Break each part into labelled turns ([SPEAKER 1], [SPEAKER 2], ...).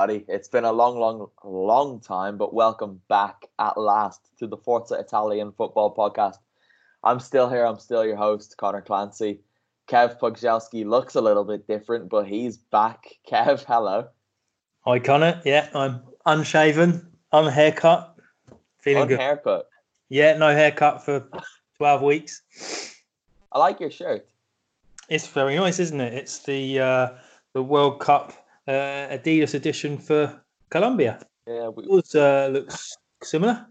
[SPEAKER 1] Everybody. It's been a long, long, long time, but welcome back at last to the Forza Italian Football Podcast. I'm still here. I'm still your host, Connor Clancy. Kev Pogorzelski looks a little bit different, but he's back. Kev, hello.
[SPEAKER 2] Hi Connor, yeah, I'm unshaven, unhaircut, feeling good.
[SPEAKER 1] haircut.
[SPEAKER 2] Yeah, no haircut for twelve weeks.
[SPEAKER 1] I like your shirt.
[SPEAKER 2] It's very nice, isn't it? It's the uh, the World Cup uh, Adidas edition for Colombia.
[SPEAKER 1] Yeah, we,
[SPEAKER 2] Yours uh, looks similar.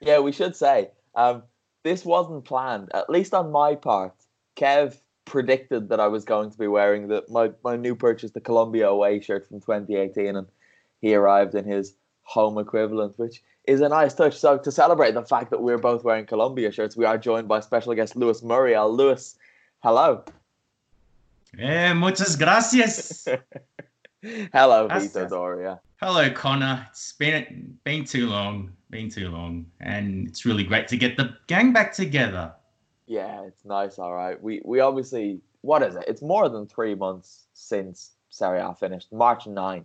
[SPEAKER 1] yeah, we should say um, this wasn't planned, at least on my part. Kev predicted that I was going to be wearing the my, my new purchase, the Colombia away shirt from 2018, and he arrived in his home equivalent, which is a nice touch. So to celebrate the fact that we're both wearing Colombia shirts, we are joined by special guest Luis Muriel. Luis, hello.
[SPEAKER 3] Eh, muchas gracias.
[SPEAKER 1] hello,
[SPEAKER 3] Gracias.
[SPEAKER 1] Vito Doria.
[SPEAKER 3] Hello, Connor. It's been been too long, been too long, and it's really great to get the gang back together.
[SPEAKER 1] Yeah, it's nice. All right. We we obviously what is it? It's more than three months since Serie A finished, March 9.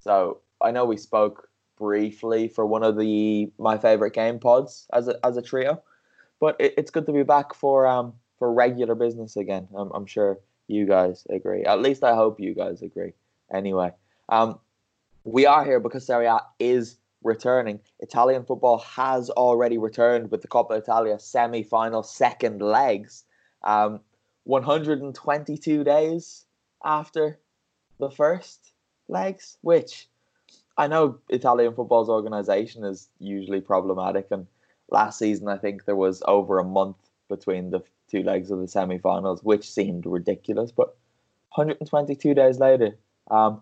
[SPEAKER 1] So I know we spoke briefly for one of the my favorite game pods as a as a trio, but it, it's good to be back for um for regular business again. I'm, I'm sure you guys agree. At least I hope you guys agree. Anyway, um, we are here because Serie A is returning. Italian football has already returned with the Coppa Italia semi-final second legs. Um, 122 days after the first legs, which I know Italian football's organization is usually problematic. And last season, I think there was over a month between the two legs of the semi-finals, which seemed ridiculous. But 122 days later, um,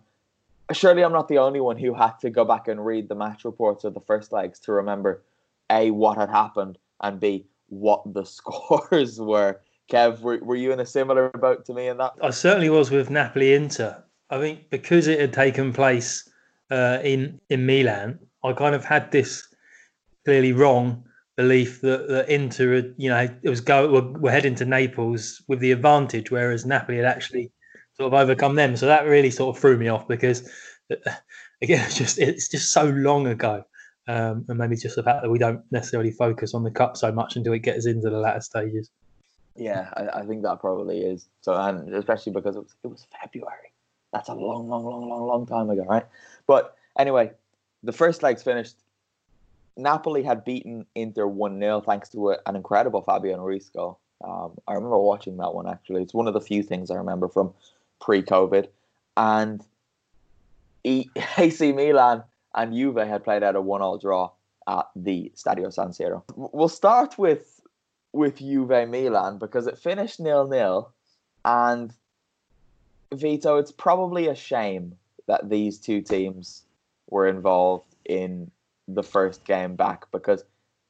[SPEAKER 1] surely I'm not the only one who had to go back and read the match reports of the first legs to remember a what had happened and b what the scores were. Kev, were, were you in a similar boat to me in that?
[SPEAKER 2] I certainly was with Napoli Inter. I think because it had taken place uh, in in Milan, I kind of had this clearly wrong belief that, that Inter, had, you know, it was go were, were heading to Naples with the advantage, whereas Napoli had actually sort of overcome them. So that really sort of threw me off because, again, it's just it's just so long ago, um, and maybe just the fact that we don't necessarily focus on the cup so much until it gets into the latter stages.
[SPEAKER 1] Yeah, I, I think that probably is. So, and especially because it was, it was February. That's a long, long, long, long, long time ago, right? But anyway, the first leg's finished. Napoli had beaten Inter 1 0 thanks to a, an incredible Fabian Ruiz goal. Um, I remember watching that one actually. It's one of the few things I remember from pre COVID. And E- AC Milan and Juve had played out a one all draw at the Stadio San Siro. We'll start with with Juve Milan because it finished nil nil, and Vito, it's probably a shame that these two teams were involved in the first game back because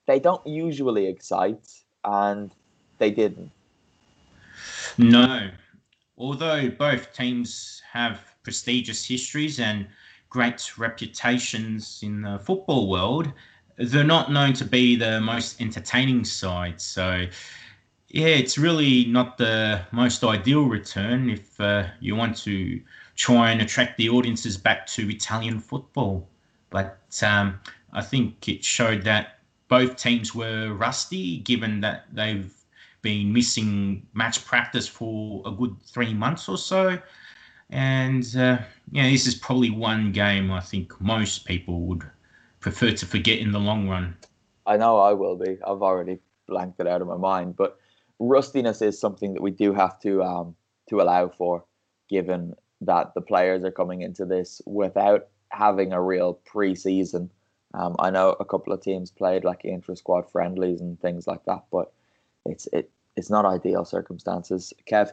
[SPEAKER 1] they don't usually excite, and they didn't.
[SPEAKER 3] No, although both teams have prestigious histories and great reputations in the football world, they're not known to be the most entertaining side. So, yeah, it's really not the most ideal return if uh, you want to try and attract the audiences back to Italian football. But um, I think it showed that both teams were rusty, given that they've been missing match practice for a good three months or so. And uh, yeah, this is probably one game I think most people would prefer to forget in the long run.
[SPEAKER 1] I know I will be. I've already blanked it out of my mind, but rustiness is something that we do have to um, to allow for, given that the players are coming into this without having a real pre-season. Um, I know a couple of teams played like intra squad friendlies and things like that, but it's it it's not ideal circumstances. Kev,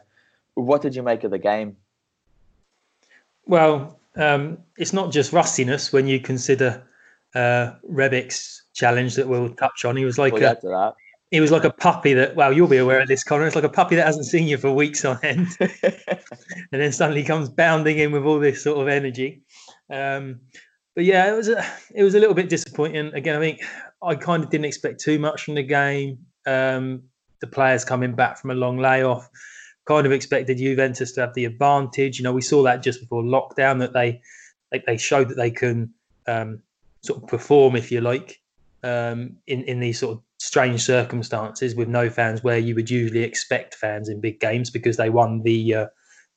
[SPEAKER 1] what did you make of the game?
[SPEAKER 2] Well, um, it's not just rustiness when you consider uh, Rebic's challenge that we'll touch on. He was like
[SPEAKER 1] We'll
[SPEAKER 2] a, he was like a puppy that. Well, you'll be aware of this, Connor. It's like a puppy that hasn't seen you for weeks on end, and then suddenly comes bounding in with all this sort of energy. Um, but yeah, it was a it was a little bit disappointing. Again, I think I kind of didn't expect too much from the game. Um, the players coming back from a long layoff, kind of expected Juventus to have the advantage. You know, we saw that just before lockdown that they they, they showed that they can um, sort of perform, if you like, um, in in these sort of strange circumstances with no fans, where you would usually expect fans in big games because they won the uh,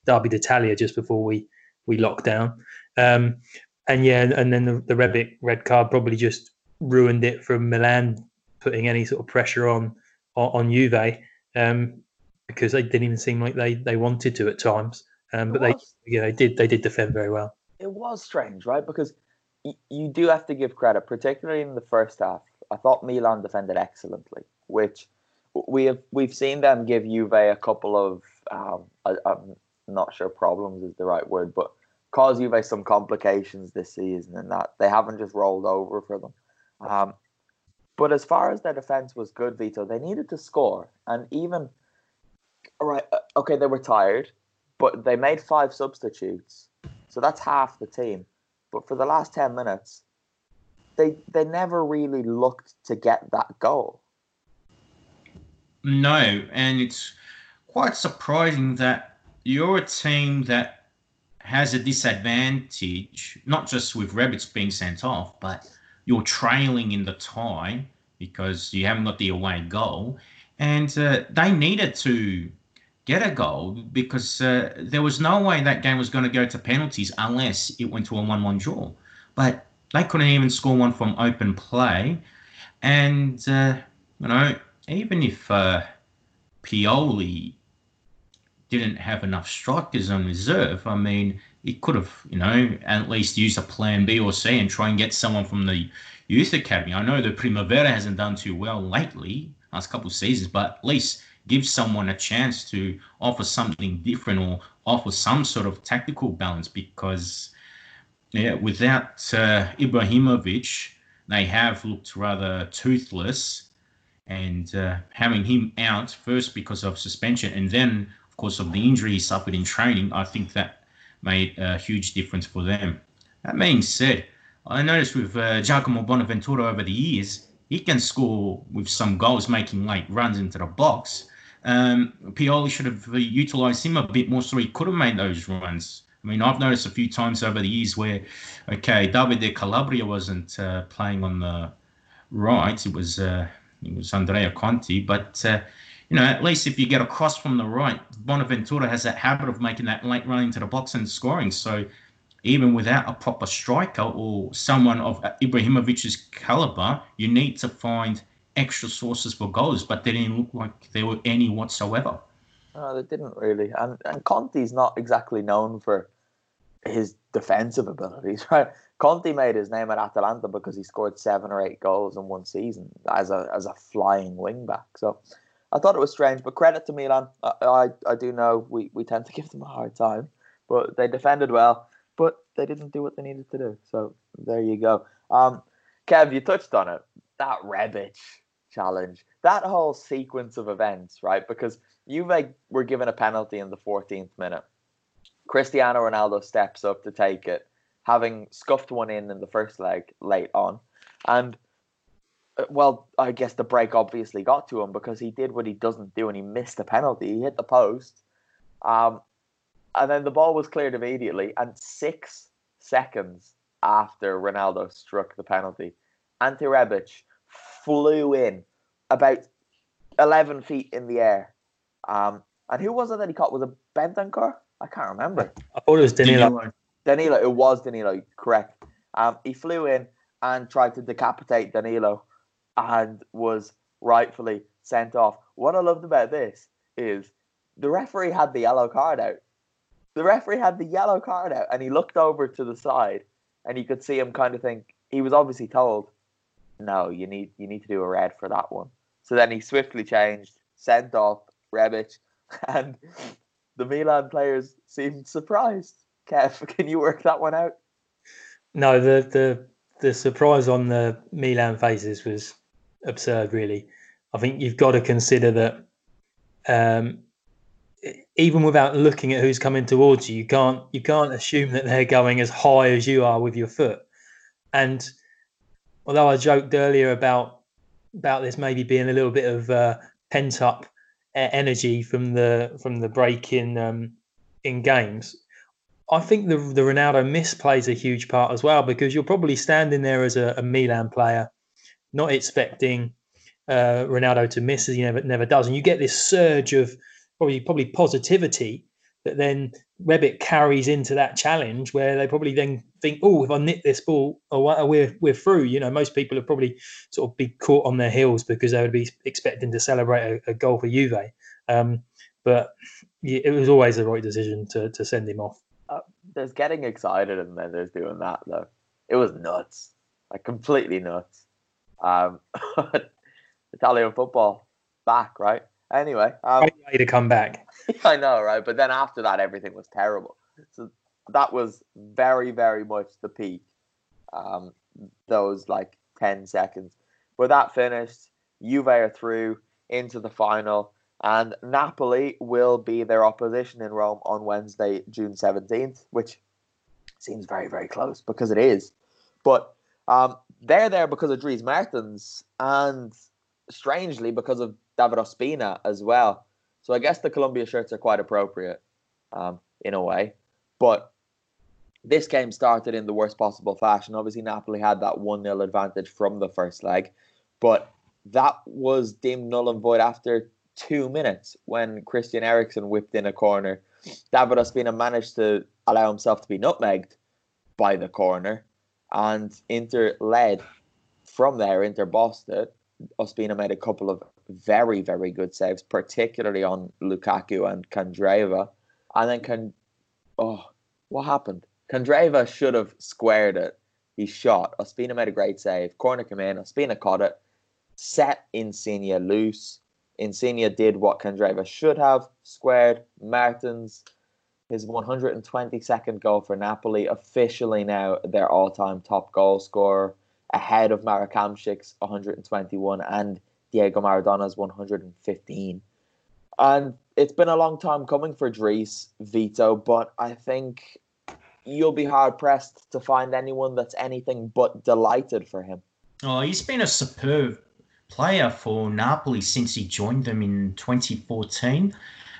[SPEAKER 2] Derby d'Italia just before we we locked down. Um, and yeah, and then the, the Rebic red card probably just ruined it from Milan putting any sort of pressure on on, on Juve um, because they didn't even seem like they they wanted to at times. Um, but they yeah they did they did defend very well.
[SPEAKER 1] it was strange, right? Because y- you do have to give credit, particularly in the first half. I thought Milan defended excellently, which we have we've seen them give Juve a couple of um, I, I'm not sure problems is the right word, but cause Juve some complications this season, and that they haven't just rolled over for them. Um, but as far as their defense was good, Vito, they needed to score, and even right, uh, okay, they were tired, but they made five substitutes, so that's half the team. But for the last ten minutes, they they never really looked to get that goal.
[SPEAKER 3] No, and it's quite surprising that you're a team that has a disadvantage, not just with Rebic's being sent off, but you're trailing in the tie because you haven't got the away goal. And uh, they needed to get a goal because uh, there was no way that game was going to go to penalties unless it went to a 1 1 draw. But they couldn't even score one from open play. And, uh, you know, even if uh, Pioli didn't have enough strikers on reserve, I mean, he could have, you know, at least used a plan B or C and try and get someone from the youth academy. I know the Primavera hasn't done too well lately, last couple of seasons, but at least give someone a chance to offer something different or offer some sort of tactical balance because yeah, without uh, Ibrahimovic, they have looked rather toothless. And uh, having him out first because of suspension and then, course, of the injury he suffered in training, I think that made a huge difference for them. That being said, I noticed with uh, Giacomo Bonaventura over the years, he can score with some goals, making late runs into the box. Um, Pioli should have utilised him a bit more so he could have made those runs. I mean, I've noticed a few times over the years where, okay, Davide Calabria wasn't uh, playing on the right; it was uh, it was Andrea Conti. But uh, you know, at least if you get across from the right, Bonaventura has that habit of making that late run into the box and scoring. So even without a proper striker or someone of Ibrahimovic's caliber, you need to find extra sources for goals. But they didn't look like there were any whatsoever.
[SPEAKER 1] No, they didn't really. And and Conti's not exactly known for his defensive abilities, right? Conti made his name at Atalanta because he scored seven or eight goals in one season as a as a flying wing back. So I thought it was strange, but credit to Milan. I, I, I do know we, we tend to give them a hard time, but they defended well, but they didn't do what they needed to do. So there you go. Um, Kev, you touched on it. That Rebic challenge, that whole sequence of events, right? Because Juve were given a penalty in the 14th minute. Cristiano Ronaldo steps up to take it, having scuffed one in in the first leg late on. And well, I guess the break obviously got to him because he did what he doesn't do and he missed the penalty. He hit the post. Um, and then the ball was cleared immediately. And six seconds after Ronaldo struck the penalty, Ante Rebic flew in about 11 feet in the air. Um, and who was it that he caught? Was it Bentancur? I can't remember.
[SPEAKER 2] I thought it was Danilo.
[SPEAKER 1] Danilo, it was Danilo, correct. Um, he flew in and tried to decapitate Danilo and was rightfully sent off. What I loved about this is the referee had the yellow card out. The referee had the yellow card out and he looked over to the side and you could see him kind of think he was obviously told, No, you need you need to do a red for that one. So then he swiftly changed, sent off Rebic, and the Milan players seemed surprised. Kev, can you work that one out?
[SPEAKER 2] No, the the the surprise on the Milan faces was absurd. Really, I think you've got to consider that. Um, even without looking at who's coming towards you, you can't you can't assume that they're going as high as you are with your foot. And although I joked earlier about about this maybe being a little bit of uh, pent up energy from the from the break in um, in games, I think the the Ronaldo miss plays a huge part as well because you're probably standing there as a, a Milan player, not expecting uh, Ronaldo to miss as he never never does, and you get this surge of probably probably positivity that then Rebic carries into that challenge where they probably then think, oh, if I nip this ball, oh, we're we're through. You know, most people would probably sort of be caught on their heels because they would be expecting to celebrate a, a goal for Juve. Um, but it was always the right decision to to send him off.
[SPEAKER 1] Uh, there's getting excited and then there's doing that though. It was nuts, like completely nuts. Um, Italian football back, right? Anyway, um,
[SPEAKER 2] right way to come back.
[SPEAKER 1] I know, right? But then after that, everything was terrible. So that was very, very much the peak. Um, those like ten seconds. But that finished. Juve are through into the final, and Napoli will be their opposition in Rome on Wednesday, June seventeenth, which seems very, very close because it is. But um, they're there because of Dries Mertens, and strangely because of David Ospina as well. So I guess the Colombia shirts are quite appropriate um, in a way. But this game started in the worst possible fashion. Obviously, Napoli had that 1 0 advantage from the first leg, but that was deemed null and void after two minutes when Christian Eriksen whipped in a corner. David Ospina managed to allow himself to be nutmegged by the corner, and Inter led from there. Inter bossed it. Ospina made a couple of very, very good saves, particularly on Lukaku and Candreva. And then can oh, what happened? Candreva should have squared it. He shot. Ospina made a great save. Corner came in. Ospina caught it. Set Insigne loose. Insigne did what Candreva should have squared. Mertens, his 122nd goal for Napoli, officially now their all-time top goal scorer, ahead of Marek Hamšík's 121 and Diego Maradona's 115. And it's been a long time coming for Dries Vito, but I think you'll be hard pressed to find anyone that's anything but delighted for him.
[SPEAKER 3] Oh, he's been a superb player for Napoli since he joined them in 2014.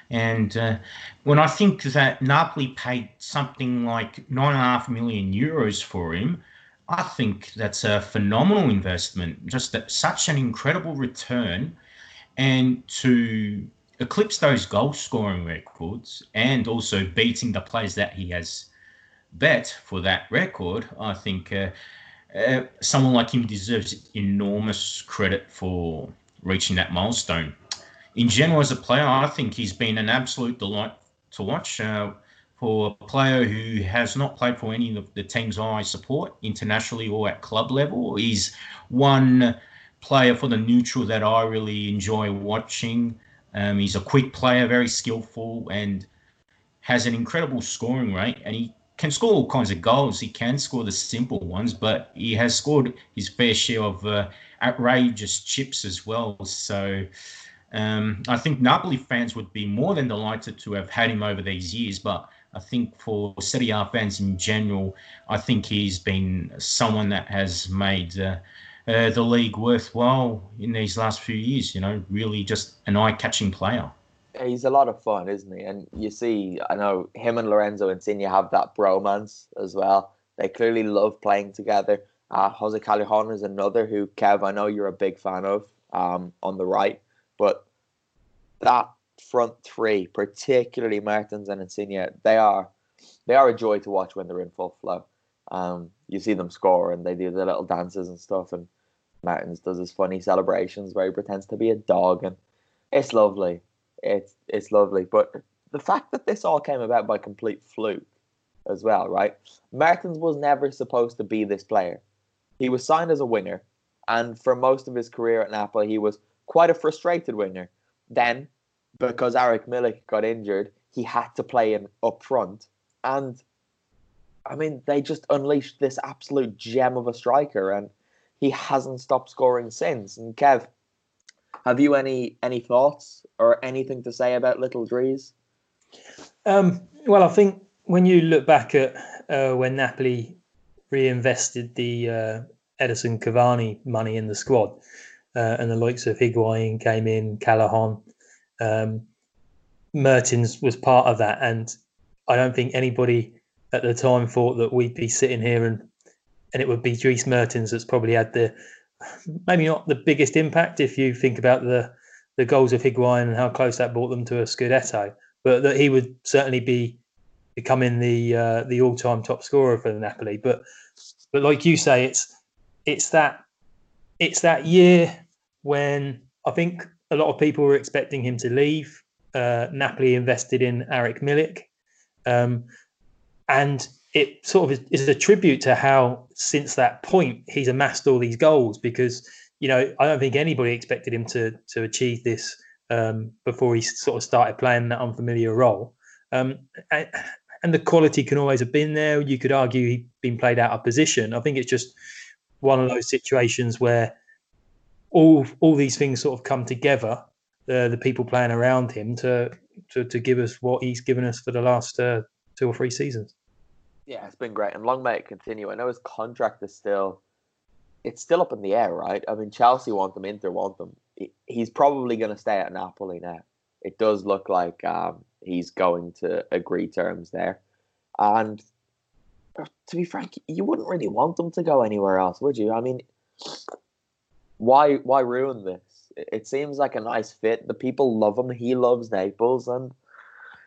[SPEAKER 3] And uh, when I think that Napoli paid something like nine and a half million euros for him, I think that's a phenomenal investment. Just that, such an incredible return, and to eclipse those goal scoring records and also beating the players that he has bet for that record, I think uh, uh, someone like him deserves enormous credit for reaching that milestone. In general, as a player, I think he's been an absolute delight to watch. Uh, for a player who has not played for any of the teams I support internationally or at club level. He's one player for the neutral that I really enjoy watching. Um, he's a quick player, very skillful, and has an incredible scoring rate. And he can score all kinds of goals. He can score the simple ones, but he has scored his fair share of uh, outrageous chips as well. So um, I think Napoli fans would be more than delighted to have had him over these years. But I think for Serie A fans in general, I think he's been someone that has made uh, uh, the league worthwhile in these last few years. You know, really just an eye-catching player.
[SPEAKER 1] He's a lot of fun, isn't he? And you see, I know him and Lorenzo Insigne have that bromance as well. They clearly love playing together. Uh, Jose Callejon is another who, Kev, I know you're a big fan of um, on the right, but that front three, particularly Mertens and Insigne, they are they are a joy to watch when they're in full flow. Um, you see them score and they do their little dances and stuff, and Mertens does his funny celebrations where he pretends to be a dog, and it's lovely. It's it's lovely, but the fact that this all came about by complete fluke as well, right? Mertens was never supposed to be this player. He was signed as a winger, and for most of his career at Napoli, he was quite a frustrated winger. Then, because Arek Milik got injured, he had to play him up front, and I mean, they just unleashed this absolute gem of a striker, and he hasn't stopped scoring since. And Kev, have you any any thoughts or anything to say about Little Dries?
[SPEAKER 2] Um, well, I think when you look back at uh, when Napoli reinvested the uh, Edinson Cavani money in the squad, uh, and the likes of Higuain came in, Callejon. um, Mertens was part of that, and I don't think anybody at the time thought that we'd be sitting here and and it would be Dries Mertens that's probably had the maybe not the biggest impact if you think about the the goals of Higuain and how close that brought them to a Scudetto, but that he would certainly be becoming the uh, the all time top scorer for Napoli. But but like you say, it's it's that it's that year when I think a lot of people were expecting him to leave. Uh, Napoli invested in Arek Milik, um, and it sort of is, is, a tribute to how since that point he's amassed all these goals because you know I don't think anybody expected him to to achieve this um, before he sort of started playing that unfamiliar role. Um, and, and, the quality can always have been there. You could argue he'd been played out of position. I think it's just one of those situations where all all these things sort of come together. The the people playing around him to to, to give us what he's given us for the last uh, two or three seasons.
[SPEAKER 1] Yeah, it's been great, and long may it continue. I know his contract is still, it's still up in the air, right? I mean, Chelsea want them, Inter want them. He's probably going to stay at Napoli now. It does look like um, he's going to agree terms there, and uh, to be frank, you wouldn't really want them to go anywhere else, would you? I mean, why why ruin this? It seems like a nice fit. The people love him. He loves Naples, and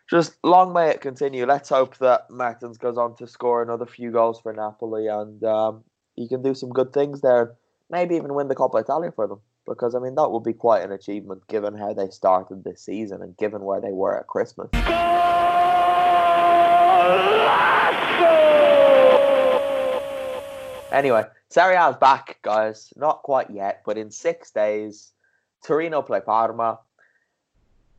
[SPEAKER 1] just long may it continue. Let's hope that Mertens goes on to score another few goals for Napoli and um, he can do some good things there. Maybe even win the Coppa Italia for them. Because I mean that would be quite an achievement given how they started this season and given where they were at Christmas. Anyway, Serie A's back, guys. Not quite yet, but in six days, Torino play Parma.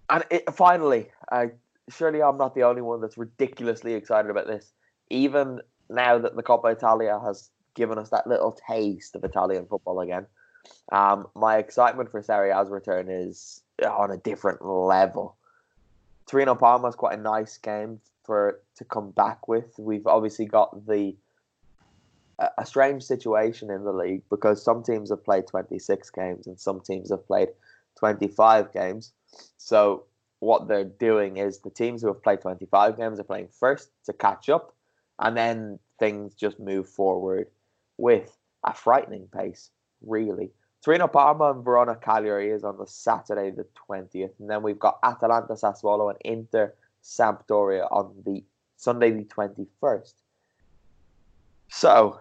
[SPEAKER 1] And it, finally, uh, surely I'm not the only one that's ridiculously excited about this. Even now that the Coppa Italia has given us that little taste of Italian football again, um, my excitement for Serie A's return is on a different level. Torino Parma is quite a nice game for to come back with. We've obviously got the a strange situation in the league because some teams have played 26 games and some teams have played 25 games. So what they're doing is the teams who have played 25 games are playing first to catch up, and then things just move forward with a frightening pace, really. Torino Parma and Verona Cagliari is on the Saturday the 20th, and then we've got Atalanta Sassuolo and Inter Sampdoria on the Sunday the 21st. So,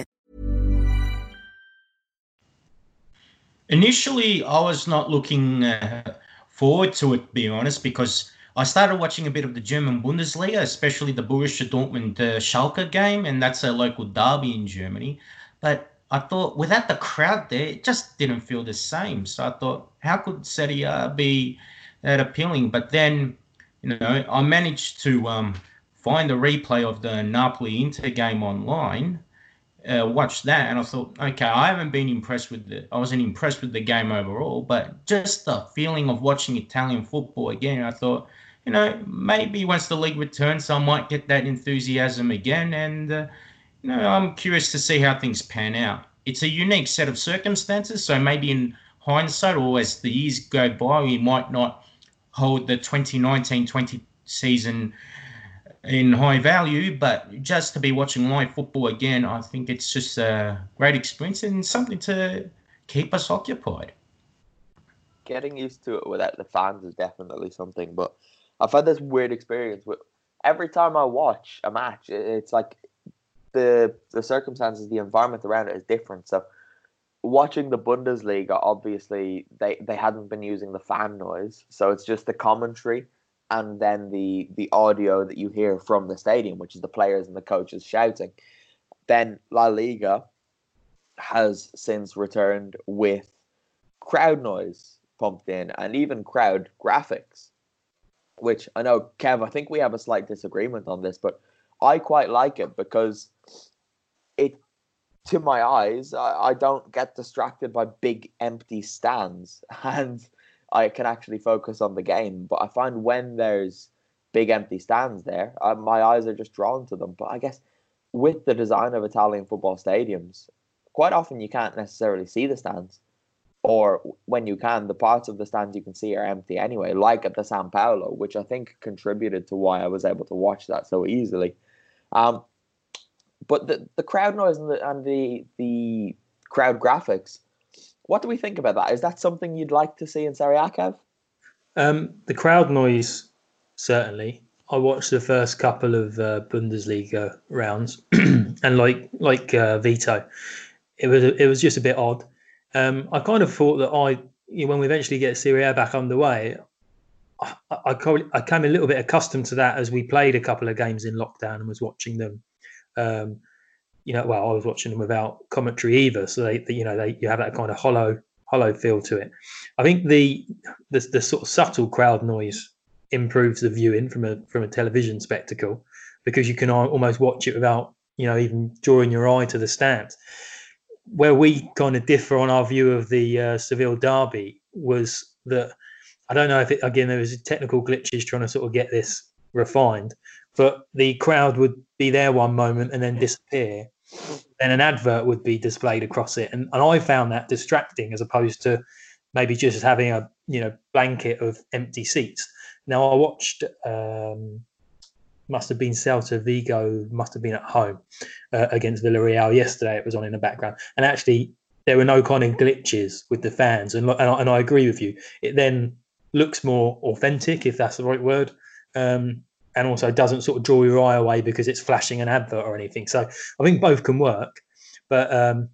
[SPEAKER 3] Initially, I was not looking uh, forward to it, to be honest, because I started watching a bit of the German Bundesliga, especially the Borussia Dortmund uh, Schalke game, and that's a local derby in Germany. But I thought without the crowd there, it just didn't feel the same. So I thought, how could Serie A be that appealing? But then, you know, I managed to um, find a replay of the Napoli Inter game online uh, watched that and I thought, okay, I haven't been impressed with the, I wasn't impressed with the game overall, but just the feeling of watching Italian football again, I thought, you know, maybe once the league returns, I might get that enthusiasm again. And, uh, you know, I'm curious to see how things pan out. It's a unique set of circumstances, so maybe in hindsight or as the years go by, we might not hold the 2019-20 season in high value, but just to be watching live football again, I think it's just a great experience and something to keep us occupied.
[SPEAKER 1] Getting used to it without the fans is definitely something, but I've had this weird experience with every time I watch a match, it's like the the circumstances, the environment around it is different. So watching the Bundesliga, obviously they, they hadn't been using the fan noise, so it's just the commentary and then the the audio that you hear from the stadium, which is the players and the coaches shouting. Then La Liga has since returned with crowd noise pumped in and even crowd graphics, which I know, Kev, I think we have a slight disagreement on this, but I quite like it because it, to my eyes, I, I don't get distracted by big empty stands. And I can actually focus on the game. But I find when there's big empty stands there, uh, my eyes are just drawn to them. But I guess with the design of Italian football stadiums, quite often you can't necessarily see the stands. Or when you can, the parts of the stands you can see are empty anyway, like at the San Paolo, which I think contributed to why I was able to watch that so easily. Um, but the, the crowd noise and the, and the the crowd graphics what do we think about that? Is that something you'd like to see in A,
[SPEAKER 2] Um, the crowd noise, certainly. I watched the first couple of uh, Bundesliga rounds, and like like uh, Vito, it was it was just a bit odd. Um, I kind of thought that I, you know, when we eventually get Serie A back underway, I, I, I came a little bit accustomed to that as we played a couple of games in lockdown and was watching them. Um, you know, well, I was watching them without commentary either, so they, you know, they you have that kind of hollow, hollow feel to it. I think the the, the sort of subtle crowd noise improves the viewing from a from a television spectacle because you can almost watch it without you know even drawing your eye to the stands. Where we kind of differ on our view of the uh, Seville derby was that I don't know if it again there was technical glitches trying to sort of get this refined, but the crowd would be there one moment and then disappear. Then an advert would be displayed across it, and, and I found that distracting as opposed to maybe just having a you know blanket of empty seats. Now I watched um, must have been Celta Vigo, must have been at home uh, against Villarreal yesterday. It was on in the background, and actually there were no kind of glitches with the fans, and and, and I agree with you. It then looks more authentic, if that's the right word, um, and also doesn't sort of draw your eye away because it's flashing an advert or anything. So I think both can work, but um,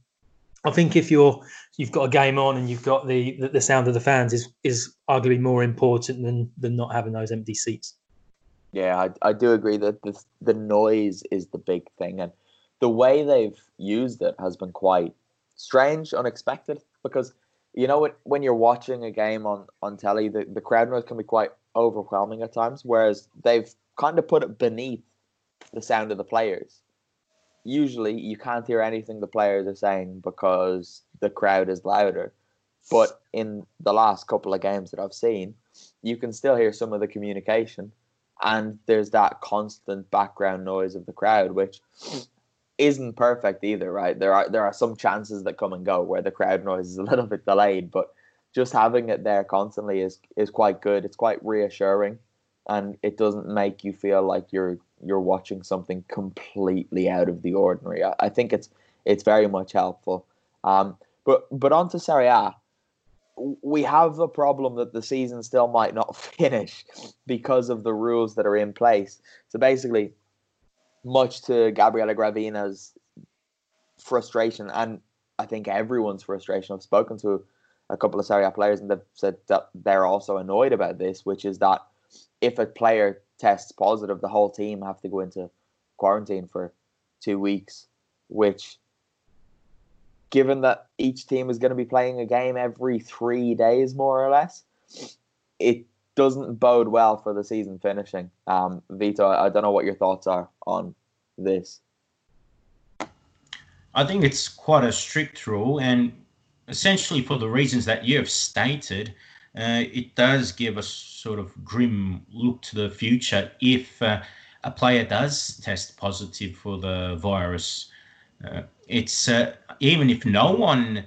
[SPEAKER 2] I think if you're you've got a game on and you've got the, the the sound of the fans is is arguably more important than than not having those empty seats.
[SPEAKER 1] Yeah, I, I do agree that the the noise is the big thing, and the way they've used it has been quite strange, unexpected. Because you know when you're watching a game on on telly, the, the crowd noise can be quite overwhelming at times. Whereas they've kind of put it beneath the sound of the players. Usually, you can't hear anything the players are saying because the crowd is louder. But in the last couple of games that I've seen, you can still hear some of the communication, and there's that constant background noise of the crowd, which isn't perfect either, right? There are there are some chances that come and go where the crowd noise is a little bit delayed, but just having it there constantly is is quite good. It's quite reassuring, and it doesn't make you feel like you're you're watching something completely out of the ordinary. I, I think it's it's very much helpful. Um, but but on to Serie A, we have a problem that the season still might not finish because of the rules that are in place. So basically, much to Gabriele Gravina's frustration, and I think everyone's frustration. I've spoken to a couple of Serie A players, and they've said that they're also annoyed about this, which is that if a player tests positive, the whole team have to go into quarantine for two weeks, which given that each team is going to be playing a game every three days, more or less, it doesn't bode well for the season finishing. Um, Vito, I don't know what your thoughts are on this.
[SPEAKER 3] I think it's quite a strict rule, and essentially for the reasons that you have stated, uh, it does give a sort of grim look to the future if uh, a player does test positive for the virus. Uh, it's uh, even if no one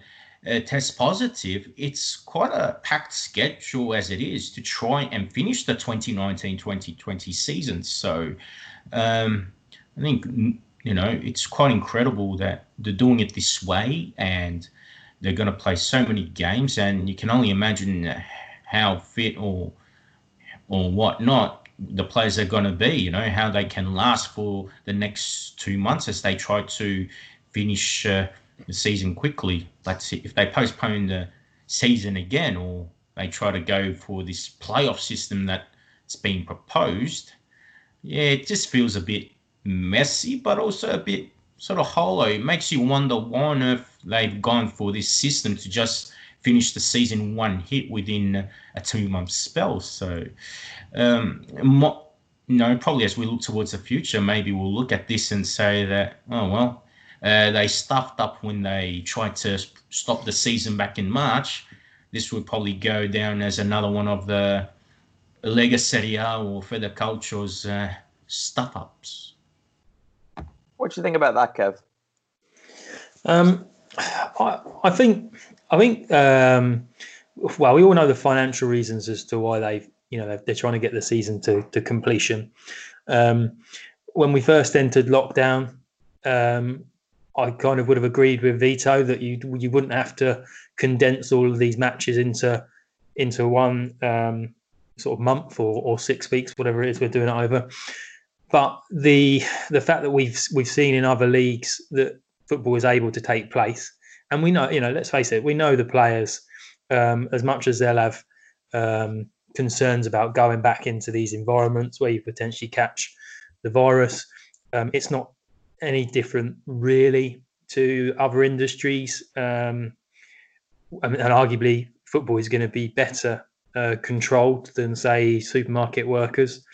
[SPEAKER 3] uh, tests positive, it's quite a packed schedule as it is to try and finish the 2019-2020 season. So um, I think you know it's quite incredible that they're doing it this way and they're going to play so many games and you can only imagine how fit or or whatnot the players are going to be you know how they can last for the next two months as they try to finish uh, the season quickly. But if they postpone the season again or they try to go for this playoff system that's being proposed, yeah, it just feels a bit messy, but also a bit sort of hollow. It makes you wonder why on earth they've gone for this system to just finish the season one hit within a two month spell. So, um, you know, probably as we look towards the future, maybe we'll look at this and say that, oh, well, uh, they stuffed up when they tried to stop the season back in March. This would probably go down as another one of the Lega Serie A or Federcalcio's uh, stuff ups.
[SPEAKER 1] What do you think about that, Kev?
[SPEAKER 2] Um, I, I think I think um, well, we all know the financial reasons as to why they've you know they're, they're trying to get the season to to completion. Um, when we first entered lockdown, um, I kind of would have agreed with Vito that you you wouldn't have to condense all of these matches into into one um, sort of month or, or six weeks, whatever it is we're doing it over. But the the fact that we've we've seen in other leagues that football is able to take place, and we know you know let's face it, we know the players um, as much as they'll have um, concerns about going back into these environments where you potentially catch the virus. Um, it's not any different really to other industries. Um, and arguably, football is going to be better uh, controlled than, say, supermarket workers.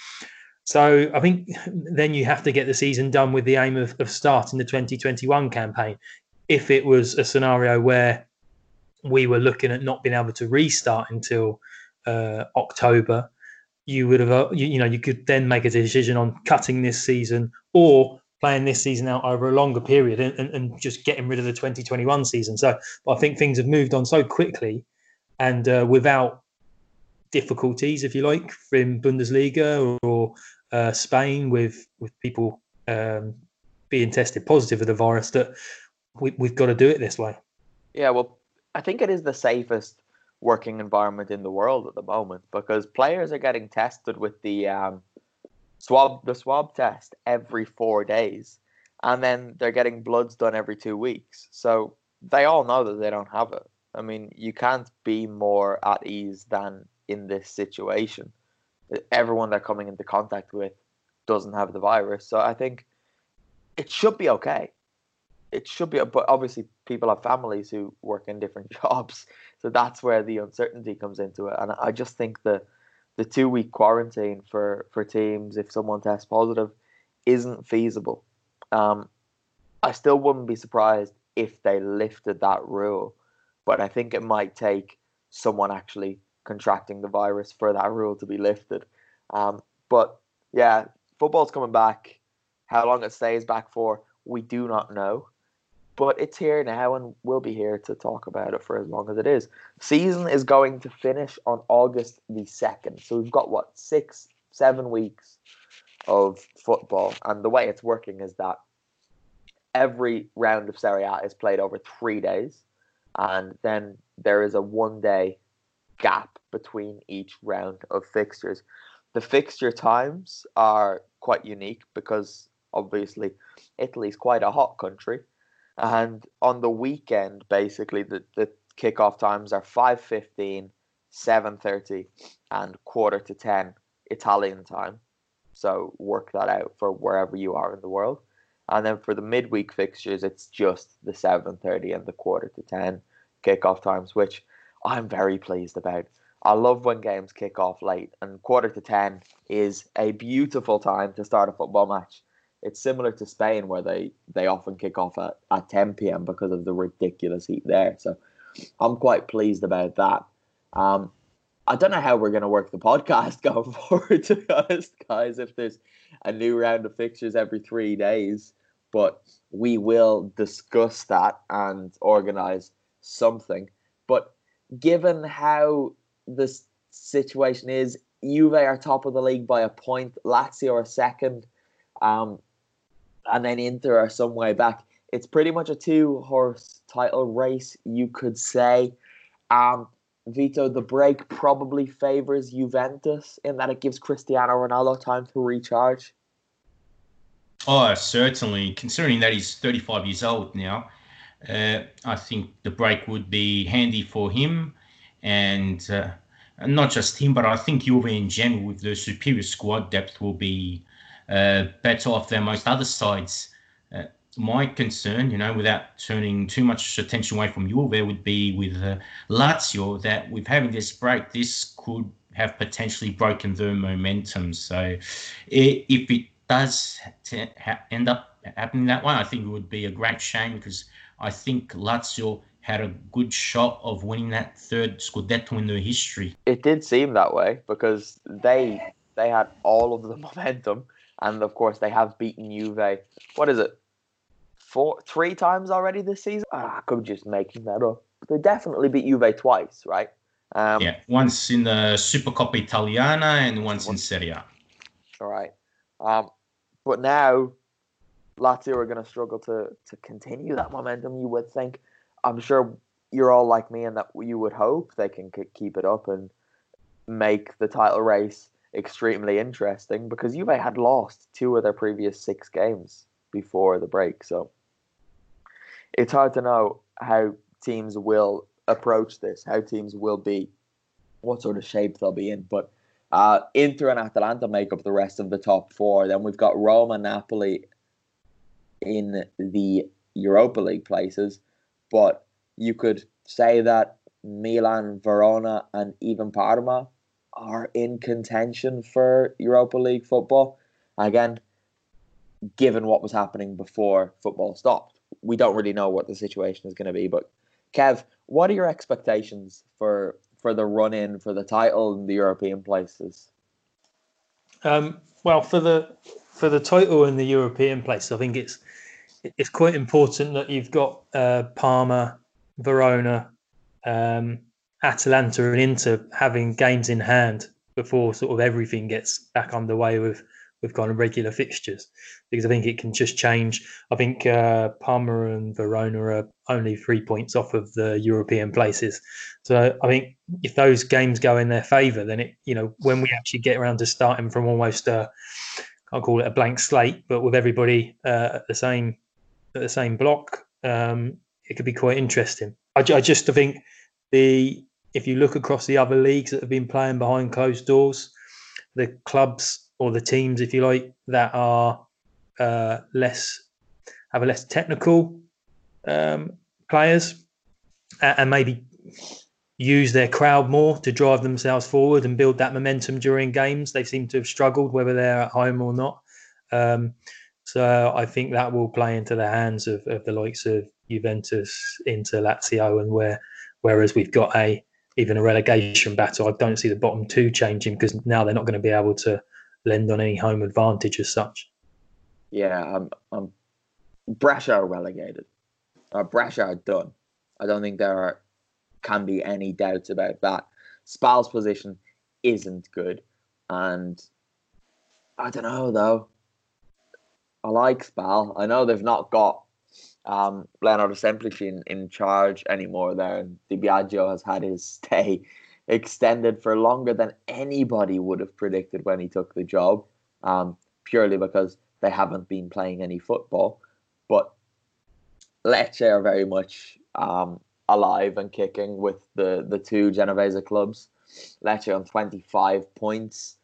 [SPEAKER 2] So I think then you have to get the season done with the aim of, of starting the 2021 campaign. If it was a scenario where we were looking at not being able to restart until uh, October, you would have, uh, you, you know, you could then make a decision on cutting this season or playing this season out over a longer period and, and, and just getting rid of the 2021 season. So I think things have moved on so quickly and uh, without difficulties, if you like, from Bundesliga or, or uh, Spain with with people um, being tested positive of the virus that we, we've got to do it this way.
[SPEAKER 1] Yeah, well, I think it is the safest working environment in the world at the moment because players are getting tested with the um, swab the swab test every four days, and then they're getting bloods done every two weeks. So they all know that they don't have it. I mean, you can't be more at ease than in this situation. Everyone they're coming into contact with doesn't have the virus, so I think it should be okay. It should be, but obviously people have families who work in different jobs, so that's where the uncertainty comes into it. And I just think the the two week quarantine for for teams if someone tests positive isn't feasible. Um, I still wouldn't be surprised if they lifted that rule, but I think it might take someone actually contracting the virus for that rule to be lifted. Um, but yeah, football's coming back. How long it stays back for, we do not know. But it's here now, and we'll be here to talk about it for as long as it is. Season is going to finish on August the 2nd. So we've got, what, six, seven weeks of football. And the way it's working is that every round of Serie A is played over three days. And then there is a one day gap between each round of fixtures. The fixture times are quite unique because obviously Italy's quite a hot country. And on the weekend, basically, the, the kickoff times are 5.15, 7.30, and quarter to 10 Italian time. So work that out for wherever you are in the world. And then for the midweek fixtures, it's just the 7.30 and the quarter to 10 kickoff times, which I'm very pleased about. I love when games kick off late, and quarter to 10 is a beautiful time to start a football match. It's similar to Spain, where they, they often kick off at, at 10 p.m. because of the ridiculous heat there. So I'm quite pleased about that. Um, I don't know how we're going to work the podcast going forward, to be honest, guys, if there's a new round of fixtures every three days. But we will discuss that and organize something. But given how the situation is, Juve are top of the league by a point, Lazio are second, um, and then Inter are some way back. It's pretty much a two horse title race, you could say. Um, Vito, the break probably favors Juventus in that it gives Cristiano Ronaldo time to recharge.
[SPEAKER 3] Oh, certainly. Considering that he's 35 years old now, I think the break would be handy for him, and uh, not just him, but I think Juve in general, with the superior squad depth, will be uh, better off than most other sides. Uh, my concern, you know, without turning too much attention away from Juve, would be with uh, Lazio that with having this break, this could have potentially broken their momentum. So, if it does end up happening that way, I think it would be a great shame because I think Lazio had a good shot of winning that third Scudetto in their history.
[SPEAKER 1] It did seem that way because they they had all of the momentum, and of course they have beaten Juve. What is it? Four, three times already this season. Ah, I could just making that up. They definitely beat Juve twice, right?
[SPEAKER 3] Um, yeah, once in the Supercoppa Italiana and once in Serie A.
[SPEAKER 1] All right. Um, but now Lazio are going to struggle to to continue that momentum. You would think. I'm sure you're all like me, and that you would hope they can keep it up and make the title race extremely interesting because Juve had lost two of their previous six games before the break. So it's hard to know how teams will approach this, how teams will be, what sort of shape they'll be in. But uh, Inter and Atalanta make up the rest of the top four. Then we've got Roma, Napoli, in the Europa League places, but you could say that Milan, Verona, and even Parma are in contention for Europa League football. Again, given what was happening before football stopped, we don't really know what the situation is going to be. But Kev, what are your expectations for for the run in for the title in the European places?
[SPEAKER 2] Um, well, for the for the title in the European place, I think it's it's quite important that you've got uh, Parma, Verona, um, Atalanta, and Inter having games in hand before sort of everything gets back underway with with kind of regular fixtures because I think it can just change. I think uh, Parma and Verona are only three points off of the European places, so I think if those games go in their favour, then it you know when we actually get around to starting from almost a I'll call it a blank slate, but with everybody uh, at the same at the same block, um, it could be quite interesting. I, I just think the if you look across the other leagues that have been playing behind closed doors, the clubs or the teams, if you like, that are uh, less have a less technical um, players and maybe use their crowd more to drive themselves forward and build that momentum during games. They seem to have struggled, whether they're at home or not. Um, so I think that will play into the hands of, of the likes of Juventus, Inter, Lazio, and where whereas we've got a even a relegation battle, I don't see the bottom two changing because now they're not going to be able to lend on any home advantage as such.
[SPEAKER 1] Yeah, I'm, I'm are relegated. Uh, done. I don't think there are can be any doubts about that. Spal's position isn't good, and I don't know though. I like Spal. I know they've not got um, Leonardo Semplici in, in charge anymore there, Di Biagio has had his stay extended for longer than anybody would have predicted when he took the job, um, purely because they haven't been playing any football. But Lecce are very much um, alive and kicking with the, the two Genovese clubs. Lecce on 25 points,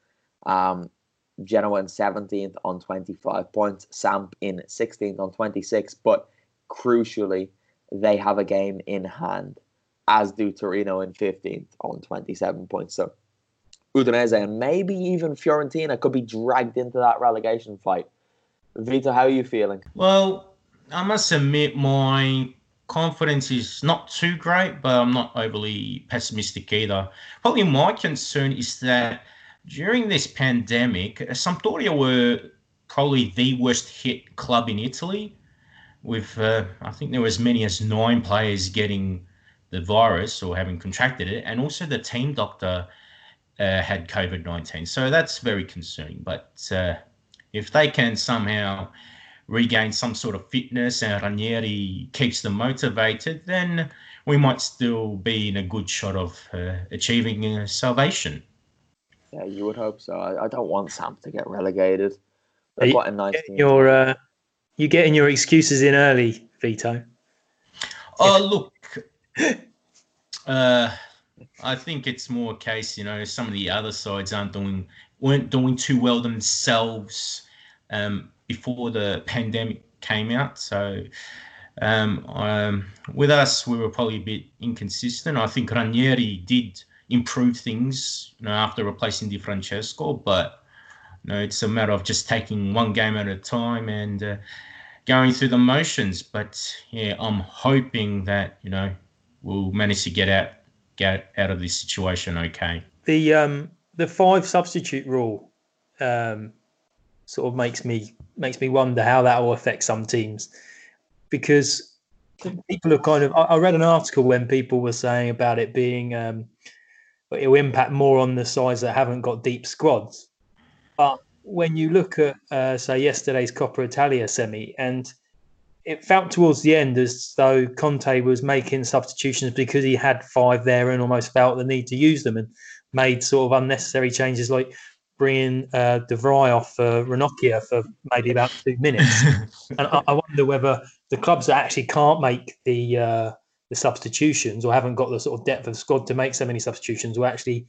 [SPEAKER 1] um, Genoa in 17th on 25 points, Samp in 16th on 26. But crucially, they have a game in hand, as do Torino in 15th on 27 points. So Udinese and maybe even Fiorentina could be dragged into that relegation fight. Vito, how are you feeling?
[SPEAKER 3] Well, I must admit my confidence is not too great, but I'm not overly pessimistic either. Probably my concern is that during this pandemic, Sampdoria were probably the worst hit club in Italy with uh, I think there were as many as nine players getting the virus or having contracted it, and also the team doctor uh, had COVID nineteen. So that's very concerning. But uh, if they can somehow regain some sort of fitness and Ranieri keeps them motivated, then we might still be in a good shot of uh, achieving uh, salvation.
[SPEAKER 1] Yeah, you would hope so. I, I don't want Sam to get relegated. They're quite a nice team.
[SPEAKER 2] Your uh, you getting your excuses in early, Vito?
[SPEAKER 3] Oh, look. Uh, I think it's more a case, you know, some of the other sides aren't doing weren't doing too well themselves um, before the pandemic came out. So um, um, with us, we were probably a bit inconsistent. I think Ranieri did improve things, you know, after replacing Di Francesco, but you know, it's a matter of just taking one game at a time and uh, going through the motions. But yeah, I'm hoping that you know we'll manage to get out get out of this situation okay.
[SPEAKER 2] The um the five substitute rule um sort of makes me makes me wonder how that will affect some teams because people are kind of I, read an article when people were saying about it being um it will impact more on the sides that haven't got deep squads but when you look at, uh, say, yesterday's Coppa Italia semi, and it felt towards the end as though Conte was making substitutions because he had five there and almost felt the need to use them and made sort of unnecessary changes like bringing uh, De Vrij off for Ranocchia for maybe about two minutes. and I, I, wonder whether the clubs that actually can't make the uh, the substitutions or haven't got the sort of depth of squad to make so many substitutions will actually,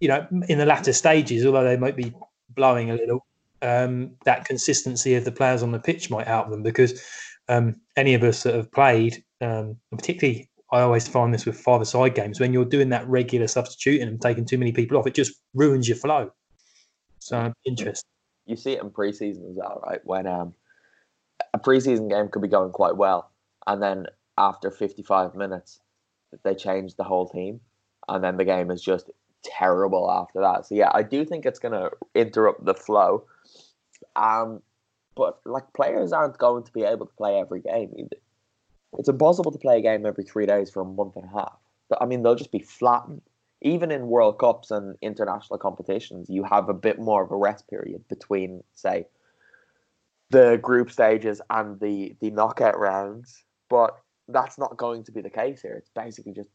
[SPEAKER 2] you know, in the latter stages, although they might be blowing a little, um, that consistency of the players on the pitch might help them because um, any of us that have played, um, particularly I always find this with five-a-side games, when you're doing that regular substituting and taking too many people off, it just ruins your flow. So interesting.
[SPEAKER 1] You see it in preseason as well, right? When um, a preseason game could be going quite well, and then after 55 minutes, they change the whole team, and then the game is just terrible after that. So yeah, I do think it's going to interrupt the flow. Um, but like players aren't going to be able to play every game. Either. It's impossible to play a game every three days for a month and a half. But I mean, they'll just be flattened. even in World Cups and international competitions, you have a bit more of a rest period between, say, the group stages and the the knockout rounds. But that's not going to be the case here. It's basically just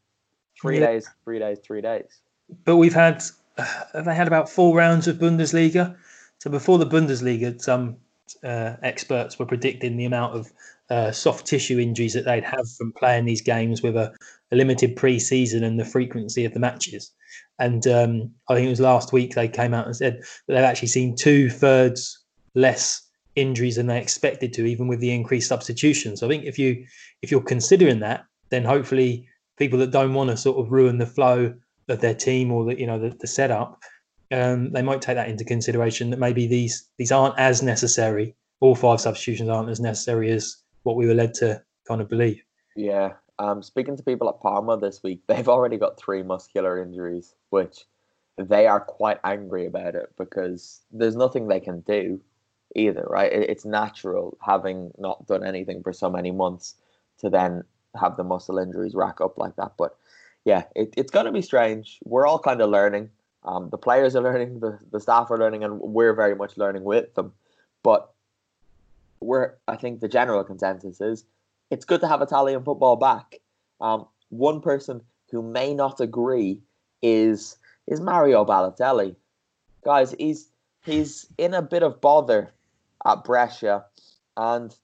[SPEAKER 1] three
[SPEAKER 2] Yeah.
[SPEAKER 1] days, three days, three days.
[SPEAKER 2] But we've had they had about four rounds of Bundesliga. So before the Bundesliga, some uh, experts were predicting the amount of uh, soft tissue injuries that they'd have from playing these games with a, a limited pre-season and the frequency of the matches. And um, I think it was last week they came out and said that they've actually seen two thirds less injuries than they expected to, even with the increased substitutions. So I think if you if you're considering that, then hopefully people that don't want to sort of ruin the flow of their team or the you know the, the setup, um, they might take that into consideration that maybe these these aren't as necessary. All five substitutions aren't as necessary as what we were led to kind of believe.
[SPEAKER 1] Yeah. Um, speaking to people at Parma this week, they've already got three muscular injuries, which they are quite angry about it because there's nothing they can do either, right? It, it's natural having not done anything for so many months to then have the muscle injuries rack up like that. But yeah, it, it's going to be strange. We're all kind of learning. Um, the players are learning, the, the staff are learning, and we're very much learning with them. But we're, I think the general consensus is it's good to have Italian football back. Um, one person who may not agree is is Mario Balotelli. Guys, he's he's in a bit of bother at Brescia, and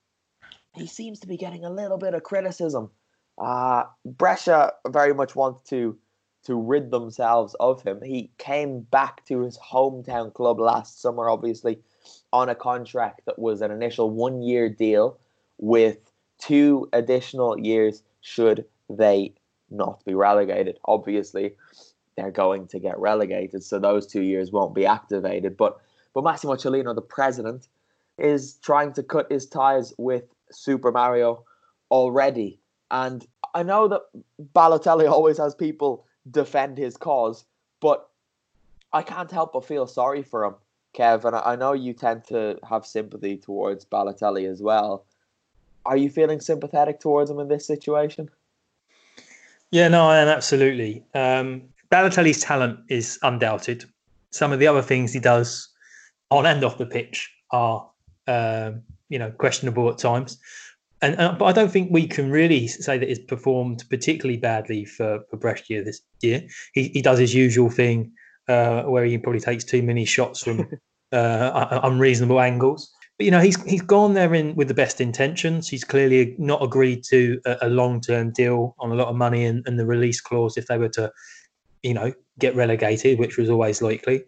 [SPEAKER 1] he seems to be getting a little bit of criticism. Uh, Brescia very much wants to to rid themselves of him. He came back to his hometown club last summer, obviously, on a contract that was an initial one year deal with two additional years should they not be relegated. Obviously, they're going to get relegated, so those two years won't be activated. But but Massimo Cellino, the president, is trying to cut his ties with Super Mario already. And I know that Balotelli always has people defend his cause, but I can't help but feel sorry for him, Kev. And I know you tend to have sympathy towards Balotelli as well. Are you feeling sympathetic towards him in this situation?
[SPEAKER 2] Yeah, no, I am absolutely. Um, Balotelli's talent is undoubted. Some of the other things he does on and off the pitch are, um, you know, questionable at times. And uh, but I don't think we can really say that he's performed particularly badly for for Brescia this year. He he does his usual thing uh, where he probably takes too many shots from uh, unreasonable angles. But you know, he's he's gone there in with the best intentions. He's clearly not agreed to a, a long term deal on a lot of money and, and the release clause if they were to, you know, get relegated, which was always likely.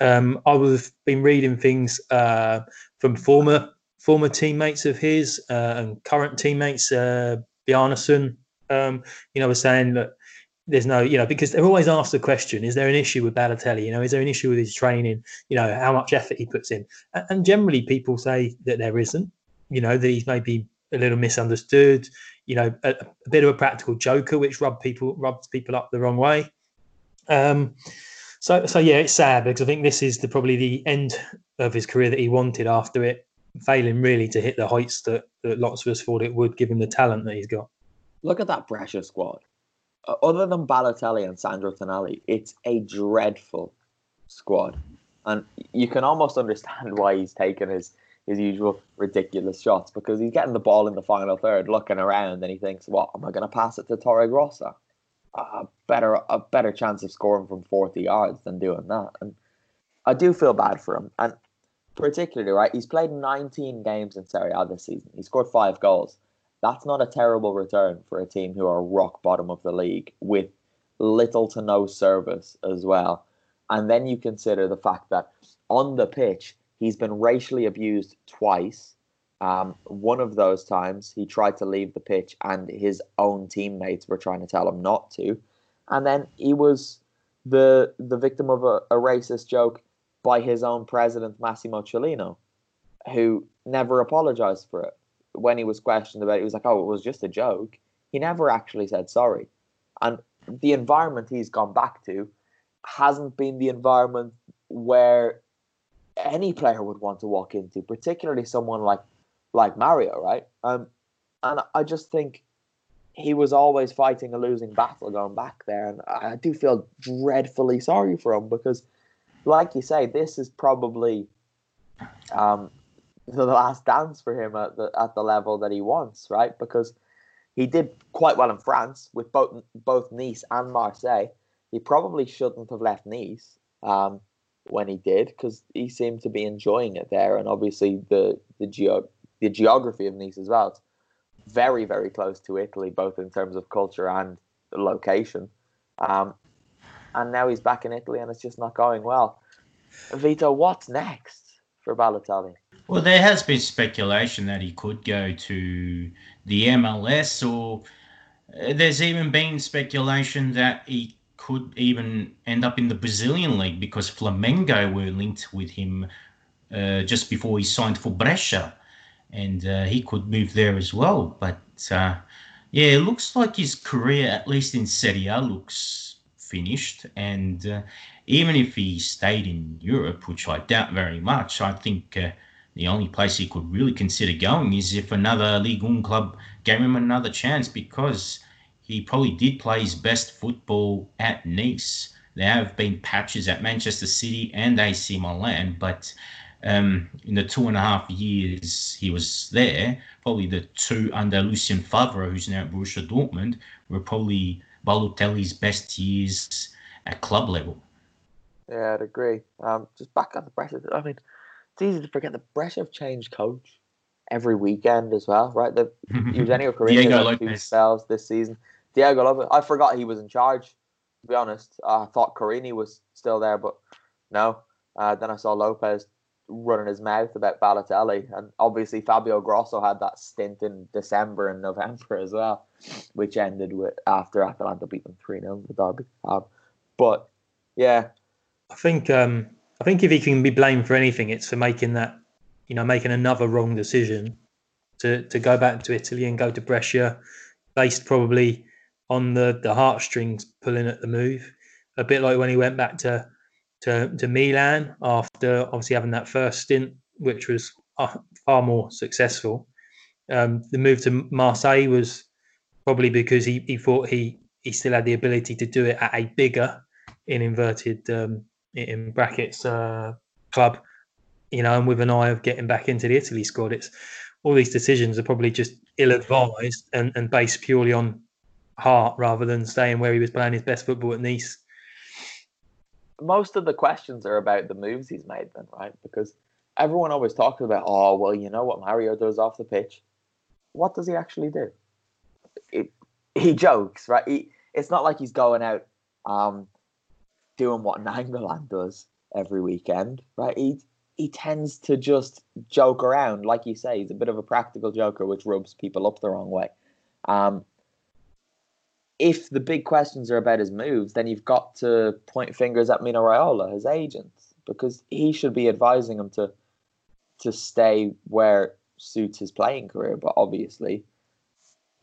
[SPEAKER 2] Um, I have been reading things uh, from former former teammates of his uh, and current teammates, uh, Bjarnason, um, you know, was saying that there's no, you know, because they're always asked the question: Is there an issue with Balotelli? You know, is there an issue with his training? You know, how much effort he puts in? And, generally, people say that there isn't. You know, that he's maybe a little misunderstood. You know, a, a bit of a practical joker, which rub people rubs people up the wrong way. Um, so, so yeah, it's sad because I think this is the probably the end of his career that he wanted after it, failing really to hit the heights that, that lots of us thought it would, given the talent that he's got.
[SPEAKER 1] Look at that Brescia squad. Other than Balotelli and Sandro Tonali, it's a dreadful squad, and you can almost understand why he's taken his his usual ridiculous shots because he's getting the ball in the final third, looking around, and he thinks, "What am I going to pass it to Torregrossa? A better a better chance of scoring from forty yards than doing that." And I do feel bad for him, and particularly right, he's played nineteen games in Serie A this season. He scored five goals that's not a terrible return for a team who are rock bottom of the league with little to no service as well. And then you consider the fact that on the pitch, he's been racially abused twice. Um, one of those times, he tried to leave the pitch, and his own teammates were trying to tell him not to. And then he was the the victim of a, a racist joke by his own president, Massimo Cellino, who never apologized for it when he was questioned about it, he was like, "Oh, it was just a joke." He never actually said sorry, and the environment he's gone back to hasn't been the environment where any player would want to walk into, particularly someone like like Mario, right? Um, and I just think he was always fighting a losing battle going back there, and I do feel dreadfully sorry for him because, like you say, this is probably um, the last dance for him at the at the level that he wants, right? Because he did quite well in France with both both Nice and Marseille. He probably shouldn't have left Nice um, when he did because he seemed to be enjoying it there, and obviously the the geo the geography of Nice as well. It's very very close to Italy, both in terms of culture and location. Um, and now he's back in Italy, and it's just not going well. Vito, what's next for Balotelli?
[SPEAKER 3] Well, there has been speculation that he could go to the MLS, or uh, there's even been speculation that he could even end up in the Brazilian league because Flamengo were linked with him uh, just before he signed for Brescia, and uh, he could move there as well. But uh, yeah, it looks like his career, at least in Serie A, looks finished. And uh, even if he stayed in Europe, which I doubt very much, I think uh, the only place he could really consider going is if another Ligue 1 club gave him another chance because he probably did play his best football at Nice. There have been patches at Manchester City and AC Milan, but um, in the two and a half years he was there, probably the two under Lucien Favre, who's now at Borussia Dortmund, were probably Balotelli's best years at club level.
[SPEAKER 1] Yeah, I'd agree. Um, just back on the pressure. I mean, it's easy to forget the pressure of change coach every weekend as well, right? The Eugenio Corini
[SPEAKER 3] Diego Lopez.
[SPEAKER 1] spells this season. Diego Lopez, I forgot he was in charge. To be honest, I thought Corini was still there, but no. Uh, then I saw Lopez running his mouth about Balotelli, and obviously Fabio Grosso had that stint in December and November as well, which ended with after Atalanta beat them three 0 the derby. Um, but yeah,
[SPEAKER 2] I think um, I think if he can be blamed for anything, it's for making that, you know, making another wrong decision to to go back to Italy and go to Brescia, based probably on the the heartstrings pulling at the move, a bit like when he went back to to to Milan after obviously having that first stint, which was uh, far more successful. Um, the move to Marseille was probably because he, he thought he he still had the ability to do it at a bigger, in inverted um, in brackets uh, club, you know, and with an eye of getting back into the Italy squad. It's all these decisions are probably just ill advised and, and based purely on heart rather than staying where he was playing his best football at Nice.
[SPEAKER 1] Most of the questions are about the moves he's made then, right? Because everyone always talks about, oh, well, you know what Mario does off the pitch. What does he actually do? It, he jokes, right? He, it's not like he's going out um, doing what Nainggolan does every weekend, right? He he tends to just joke around, like you say. He's a bit of a practical joker, which rubs people up the wrong way. Um, if the big questions are about his moves, then you've got to point fingers at Mino Raiola, his agent, because he should be advising him to to stay where suits his playing career. But obviously,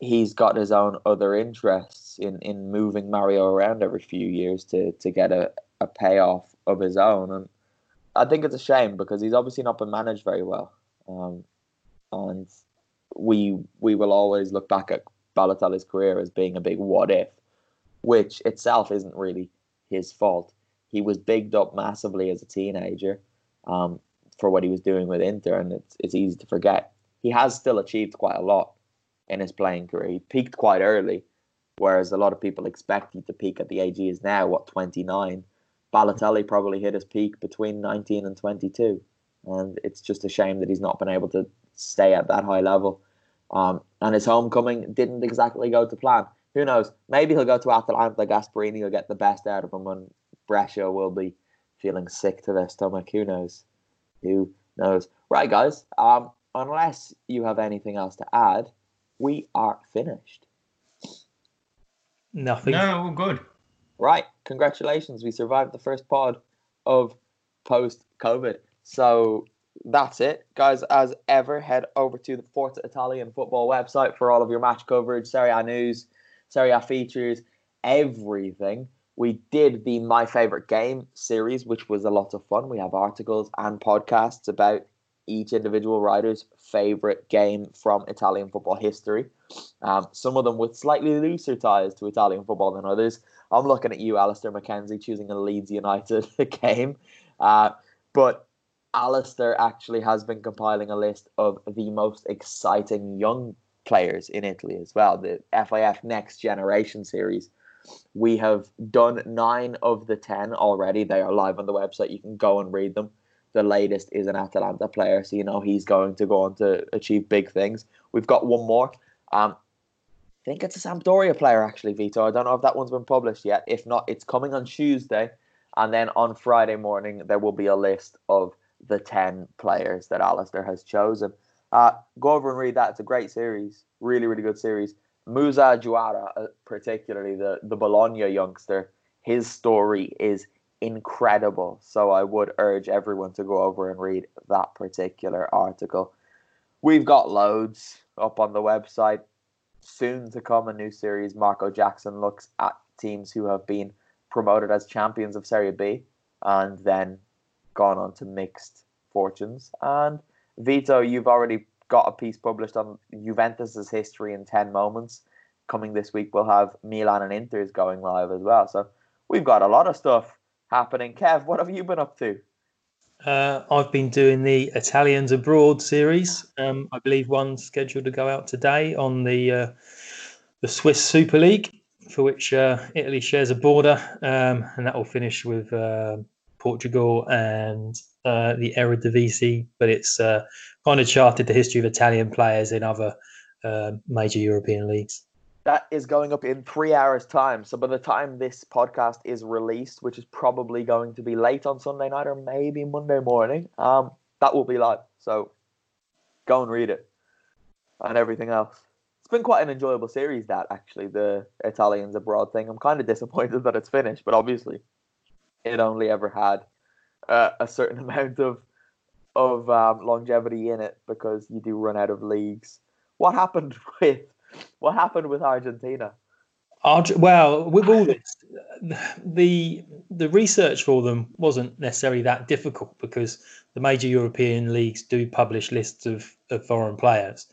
[SPEAKER 1] he's got his own other interests in, in moving Mario around every few years to to get a, a payoff of his own. And I think it's a shame because he's obviously not been managed very well. Um, and we we will always look back at Balotelli's career as being a big what if, which itself isn't really his fault. He was bigged up massively as a teenager um, for what he was doing with Inter, and it's it's easy to forget. He has still achieved quite a lot in his playing career. He peaked quite early, whereas a lot of people expect him to peak at the age he is now, what twenty nine. Balotelli probably hit his peak between nineteen and twenty two, and it's just a shame that he's not been able to stay at that high level. Um, and his homecoming didn't exactly go to plan. Who knows? Maybe he'll go to Atalanta. Gasperini will get the best out of him, and Brescia will be feeling sick to their stomach. Who knows? Who knows? Right, guys. Um, unless you have anything else to add, we are finished.
[SPEAKER 2] Nothing.
[SPEAKER 3] No, all good.
[SPEAKER 1] Right. Congratulations. We survived the first pod of post COVID. So that's it. Guys, as ever, head over to the Forza Italian football website for all of your match coverage, Serie A news, Serie A features, everything. We did the My Favorite Game series, which was a lot of fun. We have articles and podcasts about each individual writer's favorite game from Italian football history. Um, some of them with slightly looser ties to Italian football than others. I'm looking at you, Alistair McKenzie, choosing a Leeds United game. Uh, but Alistair actually has been compiling a list of the most exciting young players in Italy as well. The FIF Next Generation series. We have done nine of the ten already. They are live on the website. You can go and read them. The latest is an Atalanta player, so you know he's going to go on to achieve big things. We've got one more. Um, I think it's a Sampdoria player, actually, Vito. I don't know if that one's been published yet. If not, it's coming on Tuesday. And then on Friday morning, there will be a list of the 10 players that Alistair has chosen. Uh, go over and read that. It's a great series. Really, really good series. Musa Juwara, uh, particularly the, the Bologna youngster, his story is incredible. So I would urge everyone to go over and read that particular article. We've got loads up on the website. Soon to come, a new series. Marco Jackson looks at teams who have been promoted as champions of Serie B and then gone on to mixed fortunes. And Vito, you've already got a piece published on Juventus's history in 10 moments. Coming this week, we'll have Milan and Inter's going live as well. So we've got a lot of stuff happening. Kev, what have you been up to?
[SPEAKER 2] Uh, I've been doing the Italians Abroad series. Um, I believe one's scheduled to go out today on the uh, the Swiss Super League, for which uh, Italy shares a border, um, and that will finish with uh, Portugal and uh, the Eredivisie. But it's uh, kind of charted the history of Italian players in other major European leagues
[SPEAKER 1] that is going up in three hours' time. So by the time this podcast is released, which is probably going to be late on Sunday night or maybe Monday morning, um, that will be live. So go and read it and everything else. It's been quite an enjoyable series, that actually, the Italians abroad thing. I'm kind of disappointed that it's finished, but obviously it only ever had uh, a certain amount of of um, longevity in it because you do run out of leagues. What happened with what happened with Argentina?
[SPEAKER 2] well, with all this, the the research for them wasn't necessarily that difficult because the major European leagues do publish lists of, of foreign players.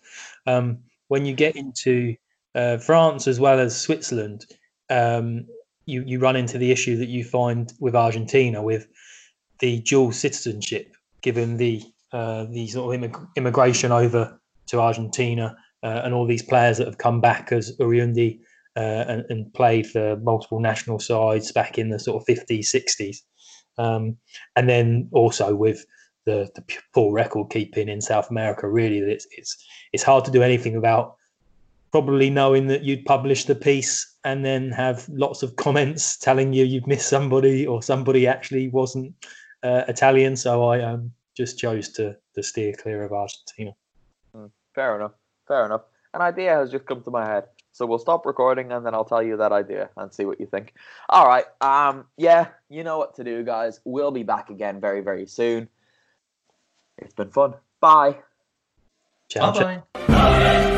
[SPEAKER 2] Um, when you get into uh, France as well as Switzerland, um, you you run into the issue that you find with Argentina with the dual citizenship, given the uh, the sort of immig- immigration over to Argentina uh, and all these players that have come back as Oriundi uh, and, and, played for multiple national sides back in the sort of 50s, 60s. Um, and then also with the, the poor record keeping in South America, really, it's, it's, it's hard to do anything about probably knowing that you'd publish the piece and then have lots of comments telling you you've missed somebody or somebody actually wasn't uh, Italian. So I um, just chose to, to steer clear of Argentina.
[SPEAKER 1] Hmm, fair enough. Fair enough. An idea has just come to my head. So we'll stop recording and then I'll tell you that idea and see what you think. All right. Um yeah, you know what to do, guys. We'll be back again very, very soon. It's been fun. Bye.
[SPEAKER 2] Ciao. Bye
[SPEAKER 3] bye.